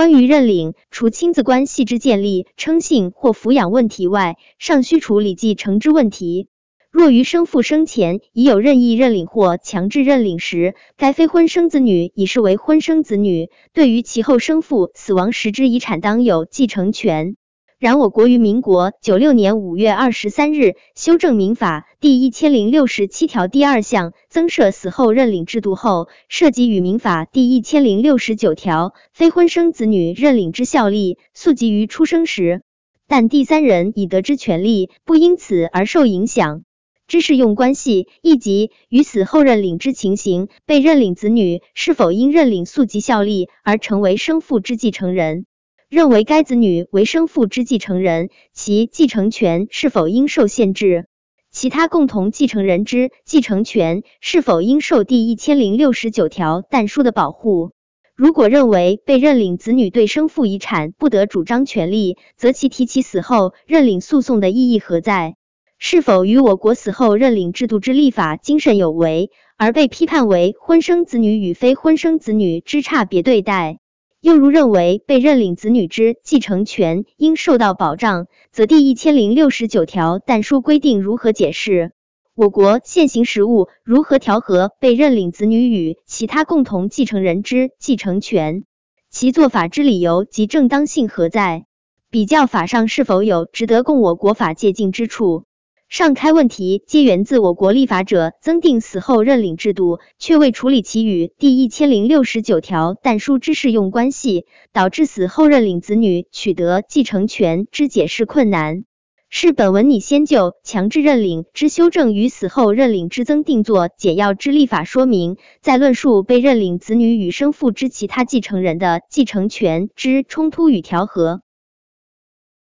关于认领，除亲子关系之建立、称姓或抚养问题外，尚需处理继承之问题。若于生父生前已有任意认领或强制认领时，该非婚生子女已视为婚生子女，对于其后生父死亡时之遗产当有继承权。然我国于民国九六年五月二十三日修正民法第一千零六十七条第二项，增设死后认领制度后，涉及与民法第一千零六十九条非婚生子女认领之效力，溯及于出生时，但第三人已得之权利不因此而受影响之适用关系，亦即于死后认领之情形，被认领子女是否因认领溯及效力而成为生父之继承人。认为该子女为生父之继承人，其继承权是否应受限制？其他共同继承人之继承权是否应受第一千零六十九条但书的保护？如果认为被认领子女对生父遗产不得主张权利，则其提起死后认领诉讼的意义何在？是否与我国死后认领制度之立法精神有违，而被批判为婚生子女与非婚生子女之差别对待？又如认为被认领子女之继承权应受到保障，则第一千零六十九条但书规定如何解释？我国现行实务如何调和被认领子女与其他共同继承人之继承权？其做法之理由及正当性何在？比较法上是否有值得供我国法借鉴之处？上开问题皆源自我国立法者增订死后认领制度，却未处理其与第一千零六十九条但书之适用关系，导致死后认领子女取得继承权之解释困难。是本文拟先就强制认领之修正与死后认领之增订作简要之立法说明，再论述被认领子女与生父之其他继承人的继承权之冲突与调和。